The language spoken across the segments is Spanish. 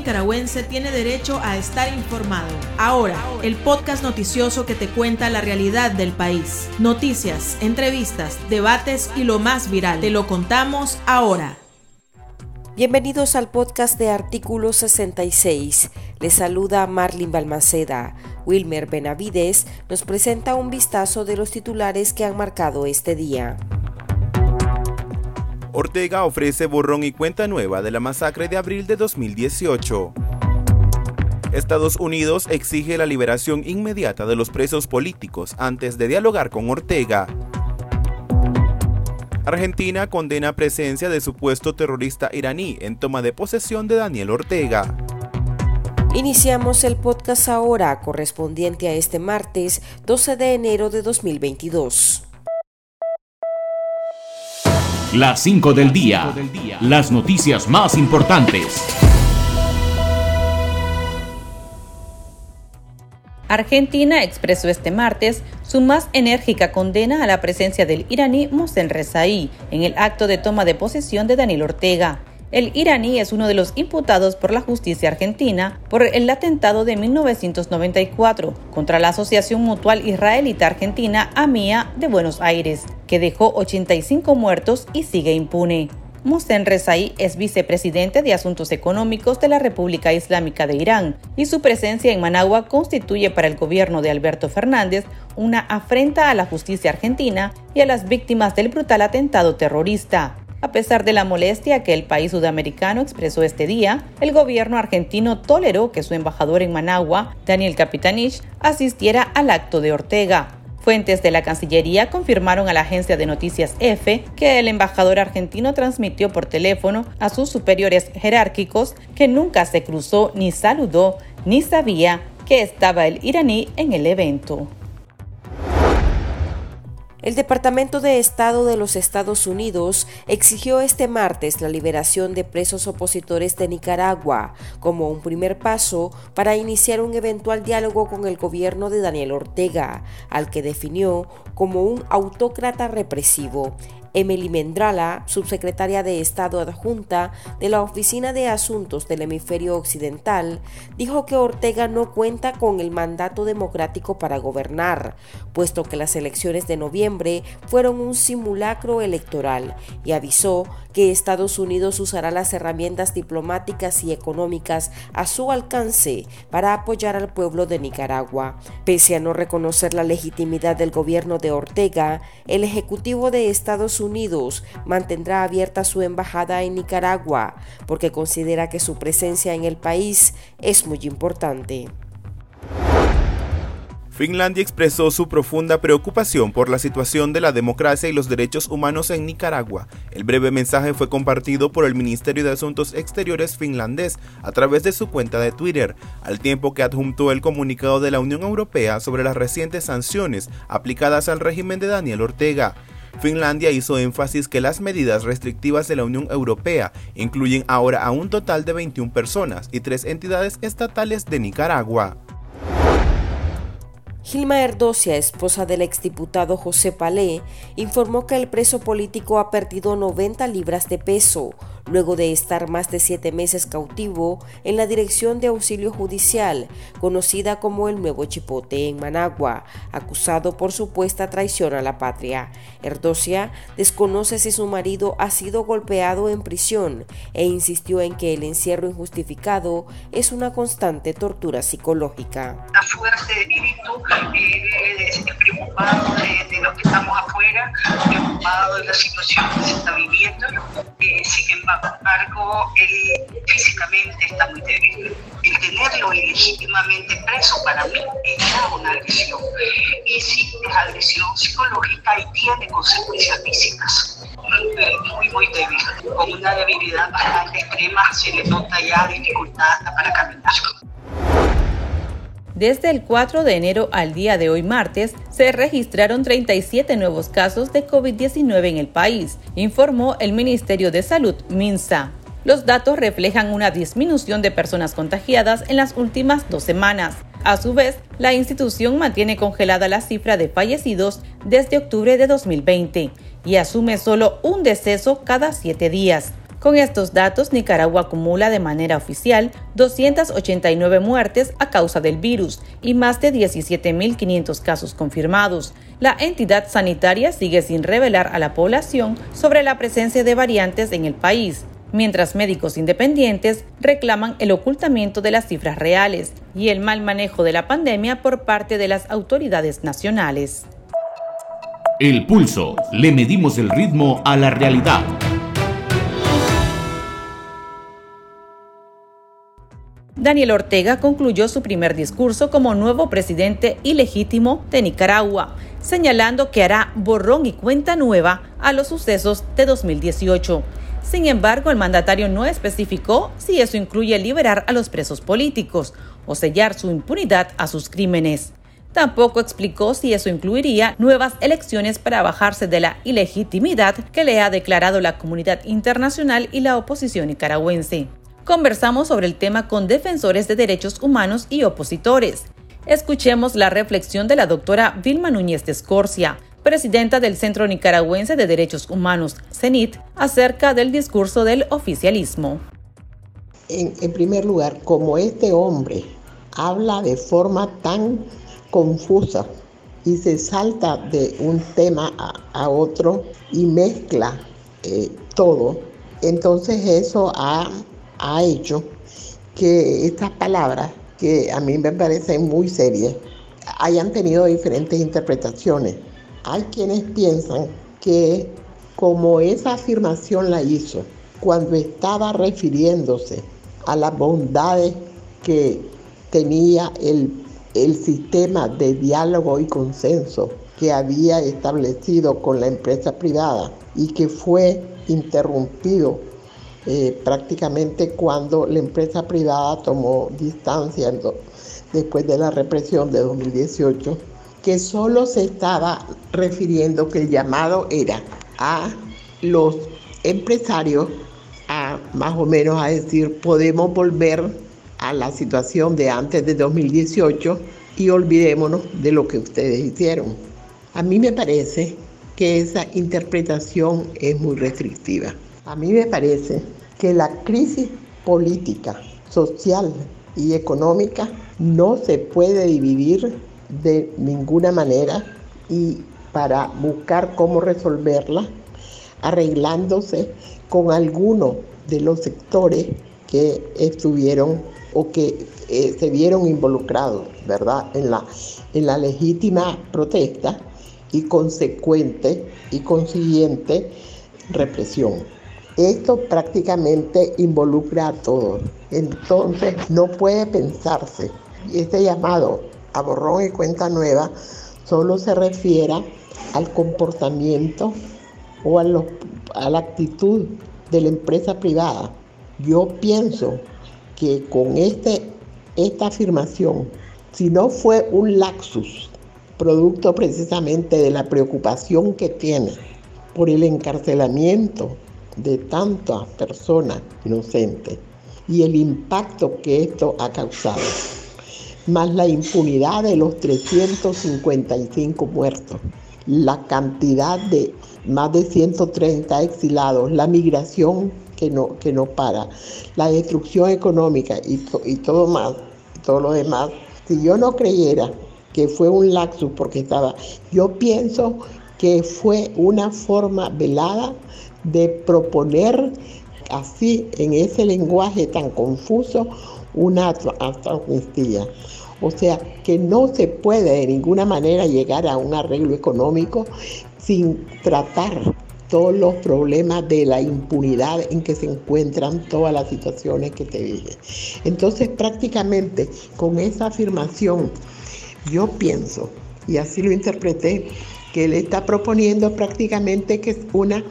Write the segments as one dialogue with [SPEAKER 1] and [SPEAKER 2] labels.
[SPEAKER 1] nicaragüense tiene derecho a estar informado. Ahora, el podcast noticioso que te cuenta la realidad del país. Noticias, entrevistas, debates y lo más viral. Te lo contamos ahora.
[SPEAKER 2] Bienvenidos al podcast de Artículo 66. Les saluda Marlin Balmaceda. Wilmer Benavides nos presenta un vistazo de los titulares que han marcado este día.
[SPEAKER 3] Ortega ofrece borrón y cuenta nueva de la masacre de abril de 2018. Estados Unidos exige la liberación inmediata de los presos políticos antes de dialogar con Ortega. Argentina condena presencia de supuesto terrorista iraní en toma de posesión de Daniel Ortega.
[SPEAKER 2] Iniciamos el podcast ahora correspondiente a este martes 12 de enero de 2022.
[SPEAKER 4] Las 5 del día. Las noticias más importantes.
[SPEAKER 5] Argentina expresó este martes su más enérgica condena a la presencia del iraní Mohsen Rezaí en el acto de toma de posesión de Daniel Ortega. El iraní es uno de los imputados por la justicia argentina por el atentado de 1994 contra la Asociación Mutual Israelita Argentina AMIA de Buenos Aires, que dejó 85 muertos y sigue impune. Mohsen Rezaí es vicepresidente de Asuntos Económicos de la República Islámica de Irán y su presencia en Managua constituye para el gobierno de Alberto Fernández una afrenta a la justicia argentina y a las víctimas del brutal atentado terrorista. A pesar de la molestia que el país sudamericano expresó este día, el gobierno argentino toleró que su embajador en Managua, Daniel Capitanich, asistiera al acto de Ortega. Fuentes de la Cancillería confirmaron a la agencia de noticias EFE que el embajador argentino transmitió por teléfono a sus superiores jerárquicos que nunca se cruzó ni saludó ni sabía que estaba el iraní en el evento.
[SPEAKER 2] El Departamento de Estado de los Estados Unidos exigió este martes la liberación de presos opositores de Nicaragua como un primer paso para iniciar un eventual diálogo con el gobierno de Daniel Ortega, al que definió como un autócrata represivo. Emily Mendrala, subsecretaria de Estado adjunta de la Oficina de Asuntos del Hemisferio Occidental, dijo que Ortega no cuenta con el mandato democrático para gobernar, puesto que las elecciones de noviembre fueron un simulacro electoral, y avisó que Estados Unidos usará las herramientas diplomáticas y económicas a su alcance para apoyar al pueblo de Nicaragua. Pese a no reconocer la legitimidad del gobierno de Ortega, el Ejecutivo de Estados Unidos mantendrá abierta su embajada en Nicaragua porque considera que su presencia en el país es muy importante.
[SPEAKER 3] Finlandia expresó su profunda preocupación por la situación de la democracia y los derechos humanos en Nicaragua. El breve mensaje fue compartido por el Ministerio de Asuntos Exteriores finlandés a través de su cuenta de Twitter, al tiempo que adjuntó el comunicado de la Unión Europea sobre las recientes sanciones aplicadas al régimen de Daniel Ortega. Finlandia hizo énfasis que las medidas restrictivas de la Unión Europea incluyen ahora a un total de 21 personas y tres entidades estatales de Nicaragua.
[SPEAKER 2] Gilma Erdocia, esposa del exdiputado José Palé, informó que el preso político ha perdido 90 libras de peso, luego de estar más de siete meses cautivo en la Dirección de Auxilio Judicial, conocida como el Nuevo Chipote en Managua, acusado por supuesta traición a la patria. Erdocia desconoce si su marido ha sido golpeado en prisión e insistió en que el encierro injustificado es una constante tortura psicológica.
[SPEAKER 6] La espíritu, eh, preocupado de, de, lo que estamos afuera, preocupado de la situación que se está viviendo, eh, sin embargo, embargo, él físicamente está muy débil. El tenerlo ilegítimamente preso para mí es ya una agresión. Y sí, es agresión psicológica y tiene consecuencias físicas. Muy, muy débil. Con una debilidad bastante extrema, se le nota ya dificultad para caminar.
[SPEAKER 5] Desde el 4 de enero al día de hoy martes, se registraron 37 nuevos casos de COVID-19 en el país, informó el Ministerio de Salud, MINSA. Los datos reflejan una disminución de personas contagiadas en las últimas dos semanas. A su vez, la institución mantiene congelada la cifra de fallecidos desde octubre de 2020 y asume solo un deceso cada siete días. Con estos datos, Nicaragua acumula de manera oficial 289 muertes a causa del virus y más de 17.500 casos confirmados. La entidad sanitaria sigue sin revelar a la población sobre la presencia de variantes en el país, mientras médicos independientes reclaman el ocultamiento de las cifras reales y el mal manejo de la pandemia por parte de las autoridades nacionales.
[SPEAKER 4] El pulso. Le medimos el ritmo a la realidad.
[SPEAKER 5] Daniel Ortega concluyó su primer discurso como nuevo presidente ilegítimo de Nicaragua, señalando que hará borrón y cuenta nueva a los sucesos de 2018. Sin embargo, el mandatario no especificó si eso incluye liberar a los presos políticos o sellar su impunidad a sus crímenes. Tampoco explicó si eso incluiría nuevas elecciones para bajarse de la ilegitimidad que le ha declarado la comunidad internacional y la oposición nicaragüense conversamos sobre el tema con defensores de derechos humanos y opositores. Escuchemos la reflexión de la doctora Vilma Núñez de Escorcia, presidenta del Centro Nicaragüense de Derechos Humanos, CENIT, acerca del discurso del oficialismo.
[SPEAKER 7] En, primer lugar, como este hombre habla de forma tan confusa y se salta de un tema a, a otro y mezcla eh, todo, entonces eso ha ha hecho que estas palabras, que a mí me parecen muy serias, hayan tenido diferentes interpretaciones. Hay quienes piensan que como esa afirmación la hizo cuando estaba refiriéndose a las bondades que tenía el, el sistema de diálogo y consenso que había establecido con la empresa privada y que fue interrumpido eh, prácticamente cuando la empresa privada tomó distancia después de la represión de 2018, que solo se estaba refiriendo que el llamado era a los empresarios a más o menos a decir podemos volver a la situación de antes de 2018 y olvidémonos de lo que ustedes hicieron. A mí me parece que esa interpretación es muy restrictiva. A mí me parece que la crisis política, social y económica no se puede dividir de ninguna manera y para buscar cómo resolverla, arreglándose con alguno de los sectores que estuvieron o que eh, se vieron involucrados, ¿verdad?, en la, en la legítima protesta y consecuente y consiguiente represión. Esto prácticamente involucra a todos. Entonces no puede pensarse. Este llamado a borrón y cuenta nueva solo se refiere al comportamiento o a, a la actitud de la empresa privada. Yo pienso que con este, esta afirmación, si no fue un laxus, producto precisamente de la preocupación que tiene por el encarcelamiento de tantas personas inocentes y el impacto que esto ha causado, más la impunidad de los 355 muertos, la cantidad de más de 130 exilados, la migración que no, que no para, la destrucción económica y, y todo más, todo lo demás. Si yo no creyera que fue un laxus porque estaba, yo pienso que fue una forma velada de proponer así en ese lenguaje tan confuso una amnistía. O sea, que no se puede de ninguna manera llegar a un arreglo económico sin tratar todos los problemas de la impunidad en que se encuentran todas las situaciones que te dije. Entonces, prácticamente con esa afirmación, yo pienso, y así lo interpreté, que él está proponiendo prácticamente que es una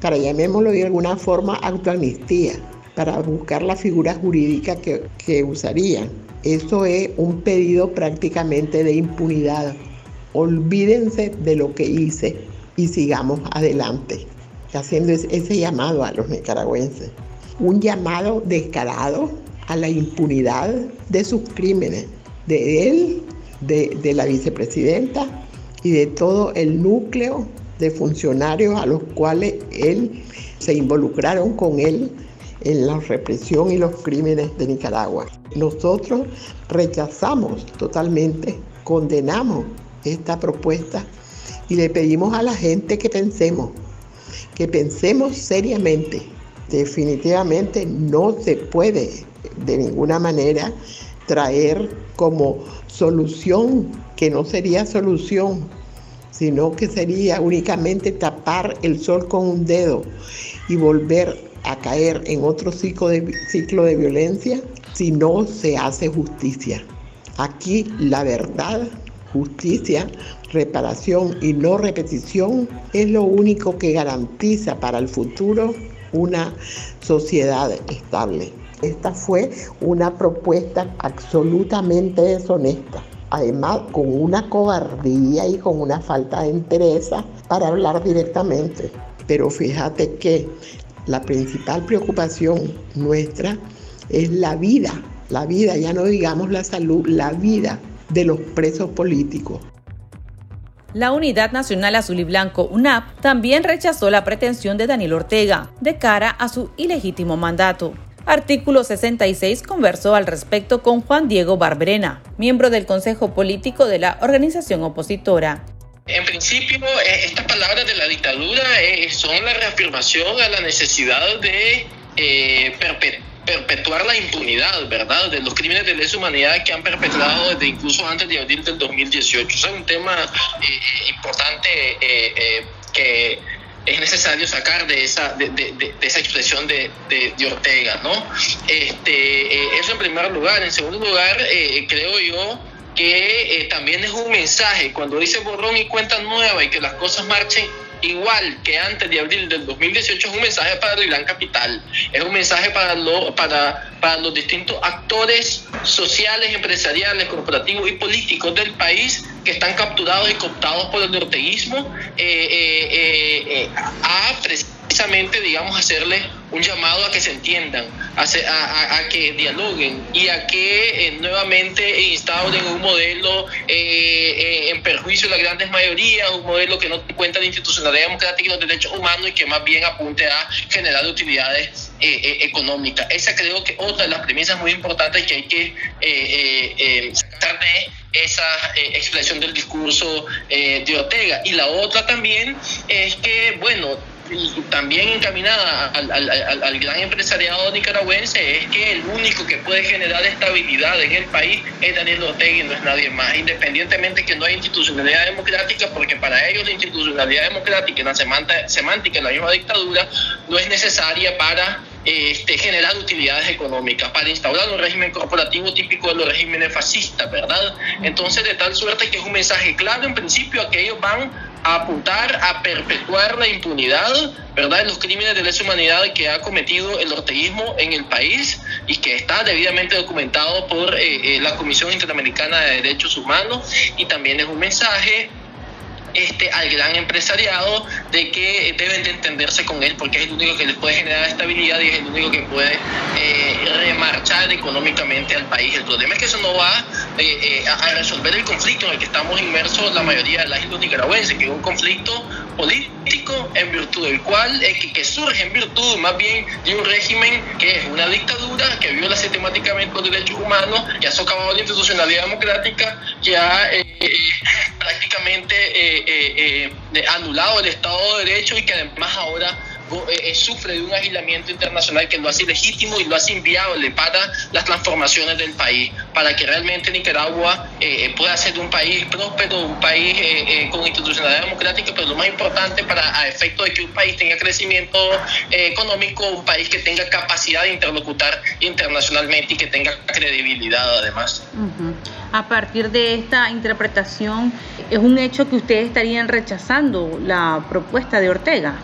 [SPEAKER 7] para llamémoslo de alguna forma autoamnistía, para buscar la figura jurídica que, que usarían. Eso es un pedido prácticamente de impunidad. Olvídense de lo que hice y sigamos adelante, haciendo ese llamado a los nicaragüenses. Un llamado descarado a la impunidad de sus crímenes, de él, de, de la vicepresidenta y de todo el núcleo de funcionarios a los cuales él se involucraron con él en la represión y los crímenes de Nicaragua. Nosotros rechazamos totalmente, condenamos esta propuesta y le pedimos a la gente que pensemos, que pensemos seriamente. Definitivamente no se puede de ninguna manera traer como solución, que no sería solución, sino que sería únicamente tapar el sol con un dedo y volver a caer en otro ciclo de, ciclo de violencia si no se hace justicia. Aquí la verdad, justicia, reparación y no repetición es lo único que garantiza para el futuro una sociedad estable. Esta fue una propuesta absolutamente deshonesta, además con una cobardía y con una falta de interés para hablar directamente. Pero fíjate que la principal preocupación nuestra es la vida, la vida, ya no digamos la salud, la vida de los presos políticos.
[SPEAKER 5] La Unidad Nacional Azul y Blanco, UNAP, también rechazó la pretensión de Daniel Ortega de cara a su ilegítimo mandato. Artículo 66 conversó al respecto con Juan Diego Barberena, miembro del Consejo Político de la organización opositora.
[SPEAKER 8] En principio, eh, estas palabras de la dictadura eh, son la reafirmación a la necesidad de eh, perpetuar la impunidad, ¿verdad?, de los crímenes de lesa humanidad que han perpetrado desde incluso antes de abril del 2018. es un tema importante que es necesario sacar de esa, de, esa expresión de, Ortega, ¿no? Este, eso en primer lugar. En segundo lugar, creo yo que eh, también es un mensaje, cuando dice borrón y cuenta nueva y que las cosas marchen igual que antes de abril del 2018, es un mensaje para el Gran Capital, es un mensaje para, lo, para, para los distintos actores sociales, empresariales, corporativos y políticos del país que están capturados y cooptados por el orteguismo eh, eh, eh a precisamente, digamos, hacerle un llamado a que se entiendan, a, que dialoguen y a que eh, nuevamente instauren un modelo eh, eh, en perjuicio de las grandes mayorías, un modelo que no cuenta de institucionalidad democrática y los derechos humanos y que más bien apunte a generar utilidades económicas. Esa creo que otra de las premisas muy importantes que hay que sacar de esa expresión del discurso de Ortega. Y la otra también es que, bueno, también encaminada al, gran empresariado nicaragüense es que el único que puede generar estabilidad en el país es Daniel Ortega y no es nadie más, independientemente que no hay institucionalidad democrática, porque para ellos la institucionalidad democrática y la semántica en la misma dictadura no es necesaria para este, generar utilidades económicas, para instaurar un régimen corporativo típico de los regímenes fascistas, ¿verdad? Entonces, de tal suerte que es un mensaje claro en principio a que ellos van apuntar a perpetuar la impunidad, ¿verdad?, los crímenes de lesa humanidad que ha cometido el orteguismo en el país y que está debidamente documentado por eh, eh, la Comisión Interamericana de Derechos Humanos y también es un mensaje este, al gran empresariado de que deben de entenderse con él porque es el único que les puede generar estabilidad y es el único que puede eh, remarchar económicamente al país. El problema es que eso no va eh, eh, a resolver el conflicto en el que estamos inmersos la mayoría de las islas nicaragüenses, que es un conflicto político en virtud del cual, que, que, surge en virtud más bien de un régimen que es una dictadura, que viola sistemáticamente los derechos humanos, que ha socavado la institucionalidad democrática, que ha prácticamente eh, eh, anulado el Estado de Derecho y que además ahora eh, sufre de un agilamiento internacional que lo hace ilegítimo y lo hace inviable para las transformaciones del país, para que realmente Nicaragua pueda ser un país próspero, un país con institucionalidad democrática, pero lo más importante para a efecto de que un país tenga crecimiento económico, un país que tenga capacidad de interlocutar internacionalmente y que tenga credibilidad además
[SPEAKER 5] a partir de esta interpretación, es un hecho que ustedes estarían rechazando la propuesta de Ortega.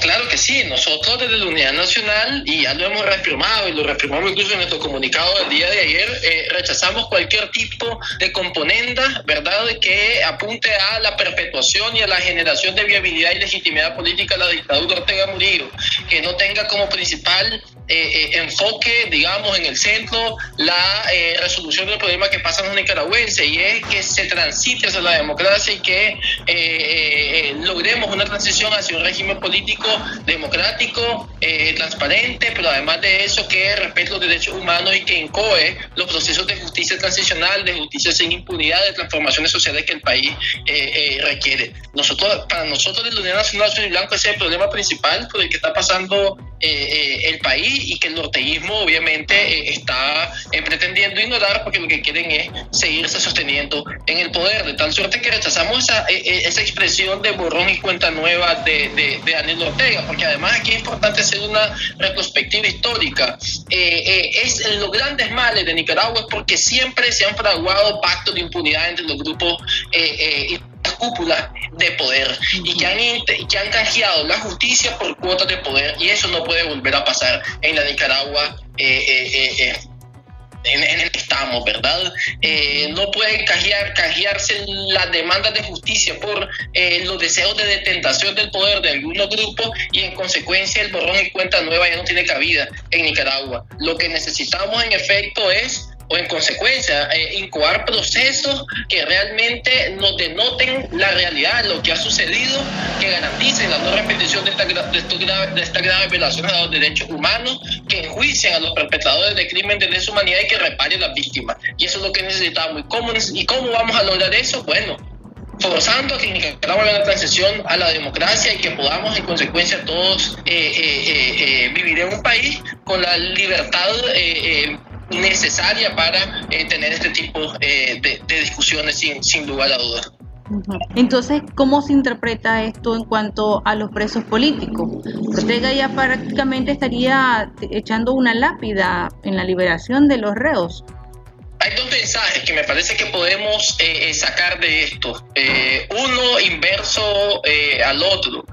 [SPEAKER 8] Claro que sí, nosotros desde la Unidad Nacional, y ya lo hemos reafirmado y lo reafirmamos incluso en nuestro comunicado del día de ayer, eh, rechazamos cualquier tipo de componenda, ¿verdad?, que apunte a la perpetuación y a la generación de viabilidad y legitimidad política de la dictadura Ortega Murillo, que no tenga como principal eh, enfoque, digamos, en el centro la resolución del problema que pasa en los nicaragüenses y es que se transite hacia la democracia y que logremos una transición hacia un régimen político democrático, transparente, pero además de eso que respete los derechos humanos y que incoe los procesos de justicia transicional, de justicia sin impunidad, de transformaciones sociales que el país requiere. Nosotros, para nosotros de la Unión Nacional Azul y Blanco es el problema principal por el que está pasando eh, eh, el país y que el norteísmo obviamente eh, está pretendiendo ignorar porque lo que quieren es seguirse sosteniendo en el poder, de tal suerte que rechazamos esa, esa expresión de borrón y cuenta nueva de, de, de Daniel Ortega, porque además aquí es importante hacer una retrospectiva histórica. es los grandes males de Nicaragua es porque siempre se han fraguado pactos de impunidad entre los grupos cúpula de poder y que han, que han canjeado la justicia por cuotas de poder y eso no puede volver a pasar en la Nicaragua. Eh, eh, eh, en, en, el que estamos, ¿verdad? no pueden canjear, canjearse las demandas de justicia por los deseos de detentación del poder de algunos grupos y en consecuencia el borrón y cuenta nueva ya no tiene cabida en Nicaragua. Lo que necesitamos en efecto es o en consecuencia eh, incoar procesos que realmente nos denoten la realidad, lo que ha sucedido, que garanticen la no repetición de esta, de, esta grave violación a los derechos humanos, que enjuicien a los perpetradores de crimen de lesa humanidad y que reparen las víctimas. Y eso es lo que necesitamos. ¿Y cómo, y cómo vamos a lograr eso? Bueno, forzando a que Nicaragua haga una transición a la democracia y que podamos en consecuencia todos eh, eh, vivir en un país con la libertad necesaria para eh, tener este tipo eh, de, discusiones sin, sin lugar a dudas.
[SPEAKER 5] Entonces, ¿cómo se interpreta esto en cuanto a los presos políticos? Ortega ya prácticamente estaría echando una lápida en la liberación de los reos.
[SPEAKER 8] Hay dos mensajes que me parece que podemos eh, sacar de esto. uno inverso al otro.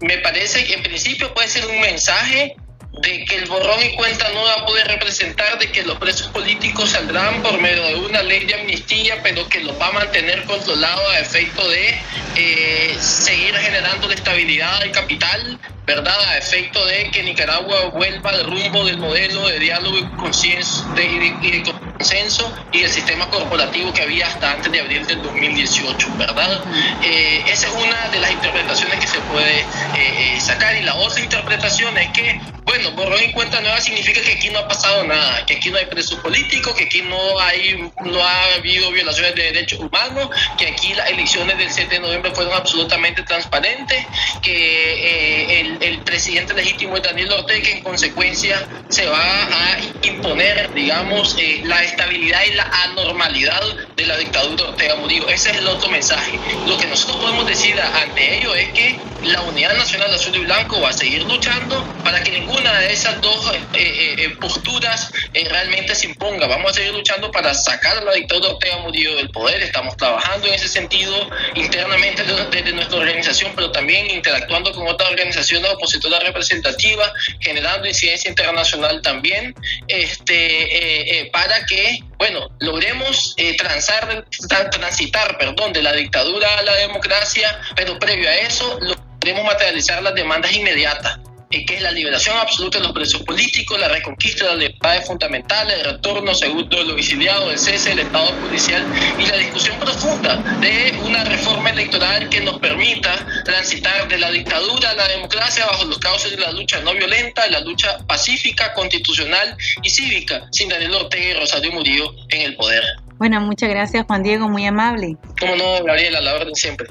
[SPEAKER 8] Me parece que en principio puede ser un mensaje de que el borrón y cuenta nueva puede representar de que los presos políticos saldrán por medio de una ley de amnistía, pero que los va a mantener controlados a efecto de eh, seguir generando la estabilidad del capital, ¿verdad? A efecto de que Nicaragua vuelva al rumbo del modelo de diálogo y, de, consenso y el sistema corporativo que había hasta antes de abril del 2018, ¿verdad? Eh, esa es una de las interpretaciones que se puede eh, sacar. Y la otra interpretación es que bueno, borrón y cuenta nueva significa que aquí no ha pasado nada, que aquí no hay presos políticos, que aquí no hay, no ha habido violaciones de derechos humanos, que aquí las elecciones del 7 de noviembre fueron absolutamente transparentes, que eh, el, el, presidente legítimo es Daniel Ortega, que en consecuencia se va a imponer, digamos, eh, la estabilidad y la anormalidad de la dictadura Ortega Murillo. Ese es el otro mensaje. Lo que nosotros podemos decir ante ello es que la Unidad Nacional de Azul y Blanco va a seguir luchando para que ninguna de esas dos eh, eh, eh, posturas realmente se imponga. Vamos a seguir luchando para sacar a la dictadura Ortega Murillo del poder. Estamos trabajando en ese sentido internamente desde, nuestra organización, pero también interactuando con otras organizaciones opositoras representativas, generando incidencia internacional también, este, para que bueno, logremos transar, transitar perdón, de la dictadura a la democracia, pero previo a eso logremos materializar las demandas inmediatas que es la liberación absoluta de los presos políticos, la reconquista de las libertades fundamentales, el retorno seguro de los exiliados, el cese del Estado policial y la discusión profunda de una reforma electoral que nos permita transitar de la dictadura a la democracia bajo los cauces de la lucha no violenta, la lucha pacífica, constitucional y cívica, sin Daniel Ortega y Rosario Murillo en el poder.
[SPEAKER 5] Bueno, muchas gracias Juan Diego, muy amable.
[SPEAKER 8] Cómo no, Gabriela, la orden siempre.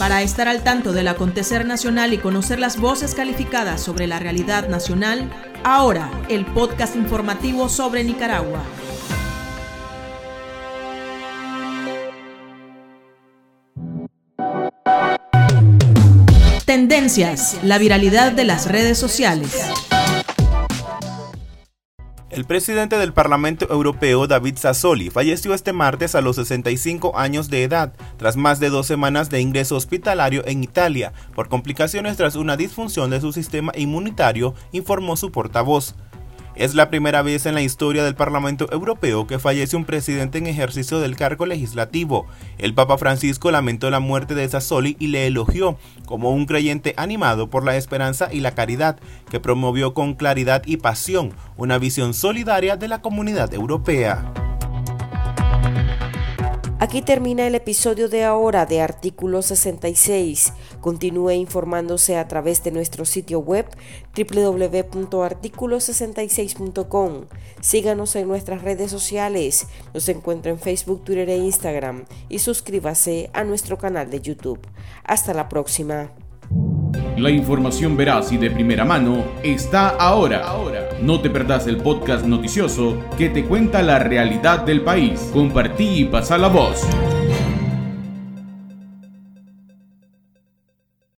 [SPEAKER 1] Para estar al tanto del acontecer nacional y conocer las voces calificadas sobre la realidad nacional, ahora el podcast informativo sobre Nicaragua. Tendencias, la viralidad de las redes sociales.
[SPEAKER 3] El presidente del Parlamento Europeo, David Sassoli, falleció este martes a los 65 años de edad, tras más de dos semanas de ingreso hospitalario en Italia, por complicaciones tras una disfunción de su sistema inmunitario, informó su portavoz. Es la primera vez en la historia del Parlamento Europeo que fallece un presidente en ejercicio del cargo legislativo. El Papa Francisco lamentó la muerte de Sassoli y le elogió como un creyente animado por la esperanza y la caridad, que promovió con claridad y pasión una visión solidaria de la comunidad europea.
[SPEAKER 2] Aquí termina el episodio de ahora de Artículo 66. Continúe informándose a través de nuestro sitio web www.articulo66.com. Síganos en nuestras redes sociales. Nos encuentra en Facebook, Twitter e Instagram. Y suscríbase a nuestro canal de YouTube. Hasta la próxima.
[SPEAKER 4] La información veraz y de primera mano está ahora. No te perdás el podcast noticioso que te cuenta la realidad del país. Compartí y pasa la voz.